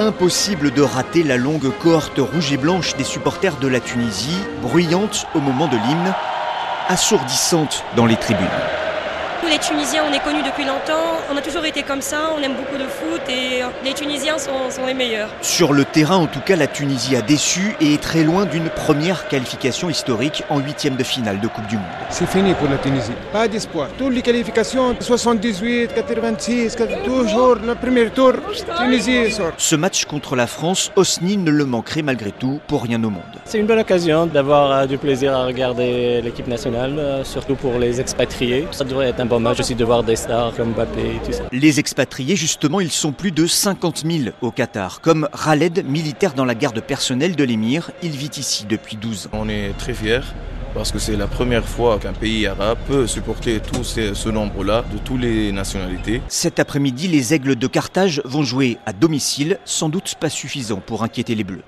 Impossible de rater la longue cohorte rouge et blanche des supporters de la Tunisie, bruyante au moment de l'hymne, assourdissante dans les tribunes. Nous les Tunisiens, on est connus depuis longtemps, on a toujours été comme ça, on aime beaucoup le foot et les Tunisiens sont, sont les meilleurs. Sur le terrain, en tout cas, la Tunisie a déçu et est très loin d'une première qualification historique en huitième de finale de Coupe du Monde. C'est fini pour la Tunisie. Pas d'espoir. Toutes les qualifications, 78, 86, toujours le premier tour, Tunisie sort. Ce match contre la France, Osni ne le manquerait malgré tout pour rien au monde. C'est une bonne occasion d'avoir euh, du plaisir à regarder l'équipe nationale, euh, surtout pour les expatriés. Ça devrait être un bon match aussi de voir des stars comme Mbappé et tout ça. Les expatriés, justement, ils sont plus de 50 000 au Qatar. Comme Khaled, militaire dans la garde personnelle de l'émir, il vit ici depuis 12 ans. On est très fiers parce que c'est la première fois qu'un pays arabe peut supporter tout ce, ce nombre-là de toutes les nationalités. Cet après-midi, les Aigles de Carthage vont jouer à domicile, sans doute pas suffisant pour inquiéter les Bleus.